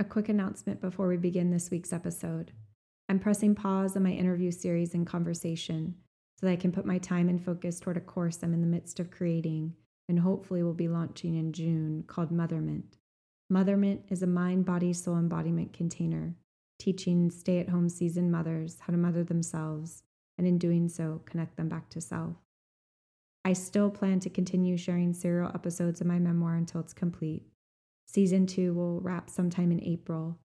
A quick announcement before we begin this week's episode. I'm pressing pause on my interview series In Conversation so that I can put my time and focus toward a course I'm in the midst of creating and hopefully will be launching in June called Motherment. Motherment is a mind, body, soul embodiment container, teaching stay at home seasoned mothers how to mother themselves and in doing so, connect them back to self. I still plan to continue sharing serial episodes of my memoir until it's complete. Season two will wrap sometime in April,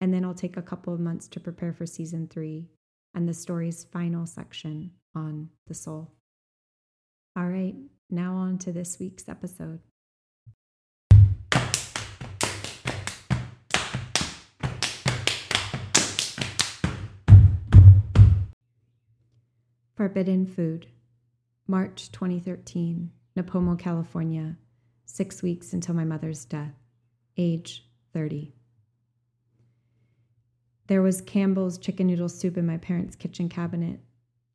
and then I'll take a couple of months to prepare for season three and the story's final section on the soul. All right, now on to this week's episode. Forbidden Food, March 2013, Nipomo, California, six weeks until my mother's death, age 30. There was Campbell's chicken noodle soup in my parents' kitchen cabinet.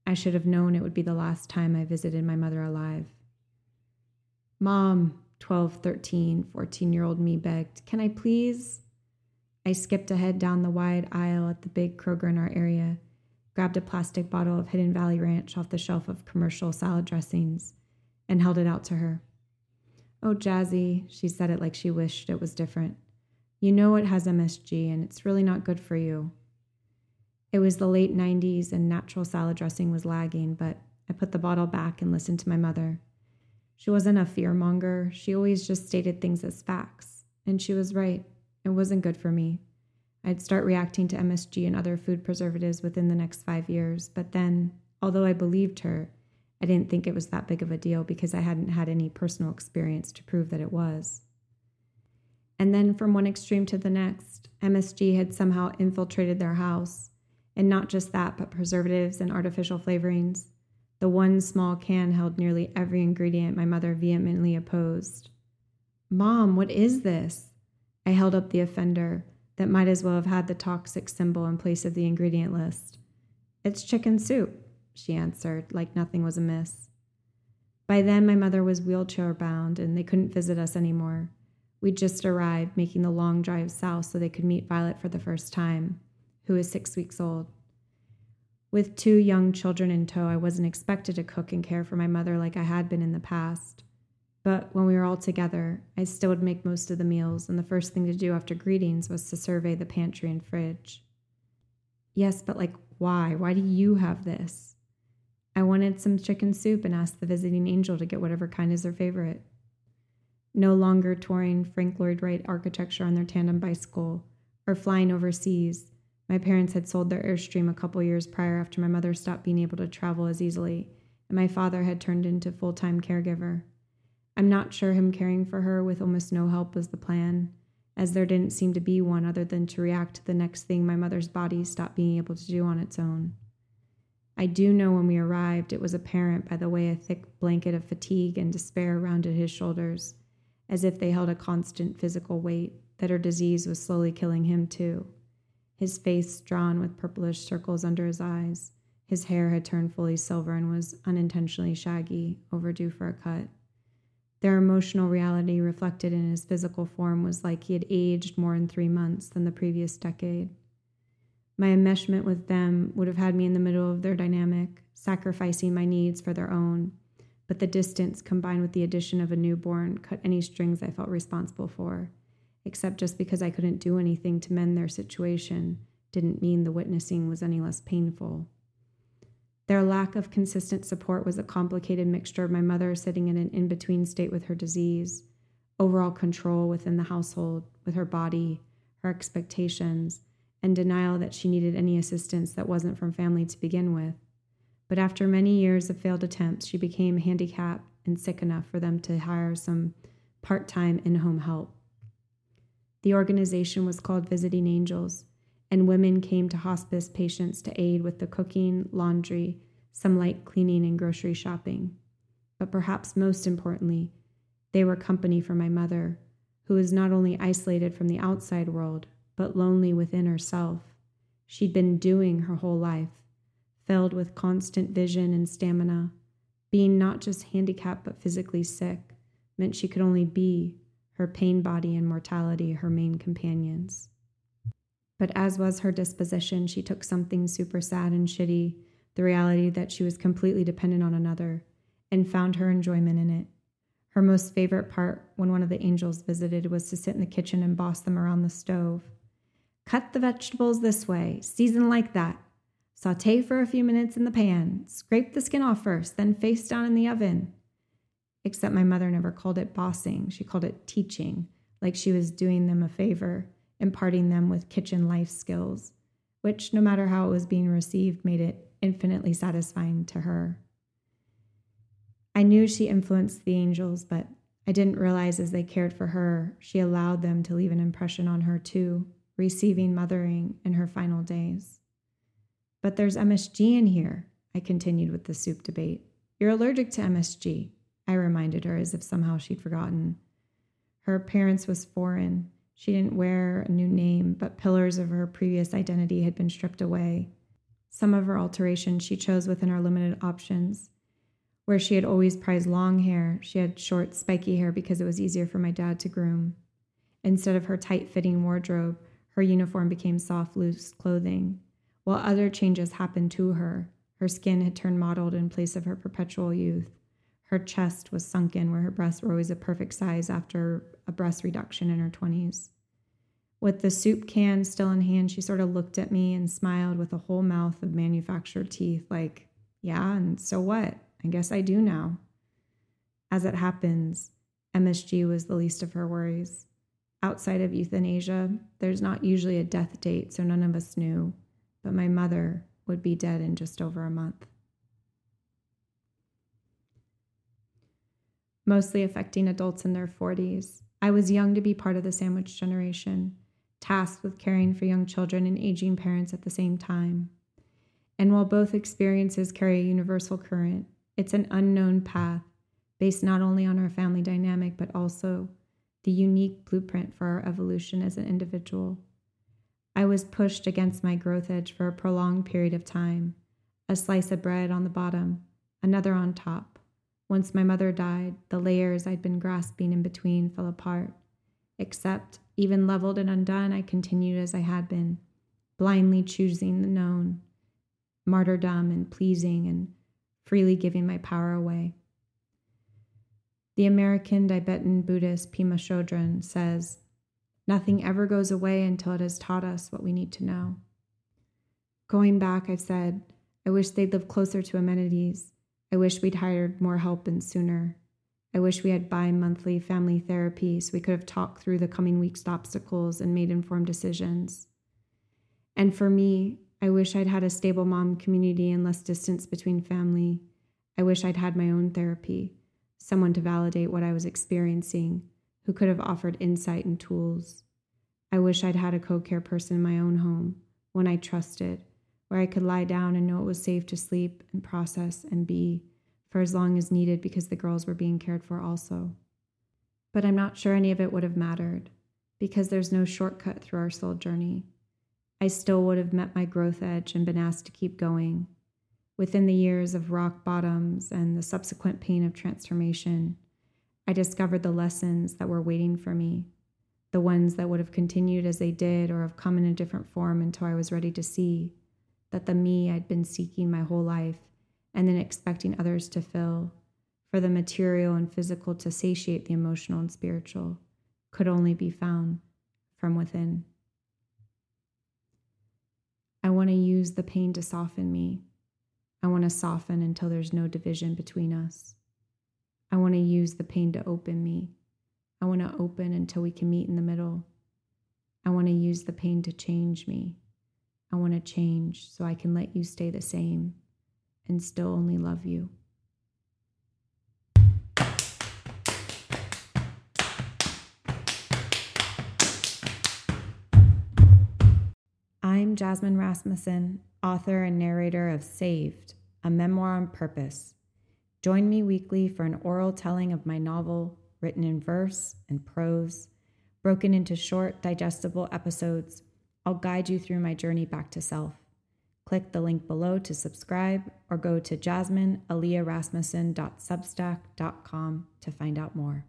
I should have known it would be the last time I visited my mother alive. Mom, 12, 13, 14 year old me begged, Can I please? I skipped ahead down the wide aisle at the big Kroger in our area, grabbed a plastic bottle of Hidden Valley Ranch off the shelf of commercial salad dressings, and held it out to her. Oh, Jazzy, she said it like she wished it was different. You know it has MSG and it's really not good for you. It was the late 90s and natural salad dressing was lagging, but I put the bottle back and listened to my mother. She wasn't a fearmonger, she always just stated things as facts. And she was right. It wasn't good for me. I'd start reacting to MSG and other food preservatives within the next five years, but then, although I believed her, I didn't think it was that big of a deal because I hadn't had any personal experience to prove that it was. And then from one extreme to the next, MSG had somehow infiltrated their house. And not just that, but preservatives and artificial flavorings. The one small can held nearly every ingredient my mother vehemently opposed. Mom, what is this? I held up the offender that might as well have had the toxic symbol in place of the ingredient list. It's chicken soup, she answered, like nothing was amiss. By then, my mother was wheelchair bound and they couldn't visit us anymore. We'd just arrived, making the long drive south so they could meet Violet for the first time, who is six weeks old. With two young children in tow, I wasn't expected to cook and care for my mother like I had been in the past. But when we were all together, I still would make most of the meals, and the first thing to do after greetings was to survey the pantry and fridge. Yes, but like, why? Why do you have this? I wanted some chicken soup and asked the visiting angel to get whatever kind is their favorite no longer touring Frank Lloyd Wright architecture on their tandem bicycle or flying overseas. My parents had sold their Airstream a couple years prior after my mother stopped being able to travel as easily, and my father had turned into full time caregiver. I'm not sure him caring for her with almost no help was the plan, as there didn't seem to be one other than to react to the next thing my mother's body stopped being able to do on its own. I do know when we arrived, it was apparent by the way a thick blanket of fatigue and despair rounded his shoulders as if they held a constant physical weight, that her disease was slowly killing him too. His face drawn with purplish circles under his eyes. His hair had turned fully silver and was unintentionally shaggy, overdue for a cut. Their emotional reality reflected in his physical form was like he had aged more in three months than the previous decade. My enmeshment with them would have had me in the middle of their dynamic, sacrificing my needs for their own, but the distance combined with the addition of a newborn cut any strings I felt responsible for, except just because I couldn't do anything to mend their situation didn't mean the witnessing was any less painful. Their lack of consistent support was a complicated mixture of my mother sitting in an in between state with her disease, overall control within the household, with her body, her expectations, and denial that she needed any assistance that wasn't from family to begin with but after many years of failed attempts, she became handicapped and sick enough for them to hire some part time in home help. The organization was called Visiting Angels, and women came to hospice patients to aid with the cooking, laundry, some light cleaning, and grocery shopping. But perhaps most importantly, they were company for my mother, who was not only isolated from the outside world, but lonely within herself. She'd been doing her whole life filled with constant vision and stamina. Being not just handicapped but physically sick meant she could only be, her pain body and mortality, her main companions. But as was her disposition, she took something super sad and shitty, the reality that she was completely dependent on another, and found her enjoyment in it. Her most favorite part when one of the angels visited was to sit in the kitchen and boss them around the stove. Cut the vegetables this way, season like that. Saute for a few minutes in the pan, scrape the skin off first, then face down in the oven. Except my mother never called it bossing, she called it teaching, like she was doing them a favor, imparting them with kitchen life skills, which, no matter how it was being received, made it infinitely satisfying to her. I knew she influenced the angels, but I didn't realize as they cared for her, she allowed them to leave an impression on her too, receiving mothering in her final days. But there's MSG in here, I continued with the soup debate. You're allergic to MSG, I reminded her as if somehow she'd forgotten. Her appearance was foreign. She didn't wear a new name, but pillars of her previous identity had been stripped away. Some of her alterations she chose within our limited options. Where she had always prized long hair, she had short, spiky hair because it was easier for my dad to groom. Instead of her tight fitting wardrobe, her uniform became soft, loose clothing. While other changes happened to her, her skin had turned mottled in place of her perpetual youth. Her chest was sunken where her breasts were always a perfect size after a breast reduction in her 20s. With the soup can still in hand, she sort of looked at me and smiled with a whole mouth of manufactured teeth, like, Yeah, and so what? I guess I do now. As it happens, MSG was the least of her worries. Outside of euthanasia, there's not usually a death date, so none of us knew, but my mother would be dead in just over a month. Mostly affecting adults in their 40s. I was young to be part of the sandwich generation, tasked with caring for young children and aging parents at the same time. And while both experiences carry a universal current, it's an unknown path based not only on our family dynamic, but also the unique blueprint for our evolution as an individual. I was pushed against my growth edge for a prolonged period of time, a slice of bread on the bottom, another on top. Once my mother died, the layers I'd been grasping in between fell apart. Except, even leveled and undone, I continued as I had been, blindly choosing the known, martyrdom and pleasing and freely giving my power away. The American Tibetan Buddhist Pema Chodron says, Nothing ever goes away until it has taught us what we need to know. Going back, I've said, I wish they'd lived closer to amenities. I wish we'd hired more help and sooner. I wish we had bi monthly family therapy so we could have talked through the coming week's obstacles and made informed decisions. And for me, I wish I'd had a stable mom community and less distance between family. I wish I'd had my own therapy, someone to validate what I was experiencing, who could have offered insight and tools. I wish I'd had a co care person in my own home, one I trusted, where I could lie down and know it was safe to sleep and process and be for as long as needed because the girls were being cared for also. But I'm not sure any of it would have mattered because there's no shortcut through our soul journey. I still would have met my growth edge and been asked to keep going. Within the years of rock bottoms and the subsequent pain of transformation, I discovered the lessons that were waiting for me, the ones that would have continued as they did or have come in a different form until I was ready to see that the me I'd been seeking my whole life and then expecting others to fill, for the material and physical to satiate the emotional and spiritual, could only be found from within. I want to use the pain to soften me. I want to soften until there's no division between us. I want to use the pain to open me. I want to open until we can meet in the middle. I want to use the pain to change me. I want to change so I can let you stay the same and still only love you. I'm Jasmine Rasmussen, author and narrator of Saved, a memoir on purpose. Join me weekly for an oral telling of my novel, written in verse and prose, broken into short, digestible episodes. I'll guide you through my journey back to self. Click the link below to subscribe or go to jasminealeahrasmussen.substack.com to find out more.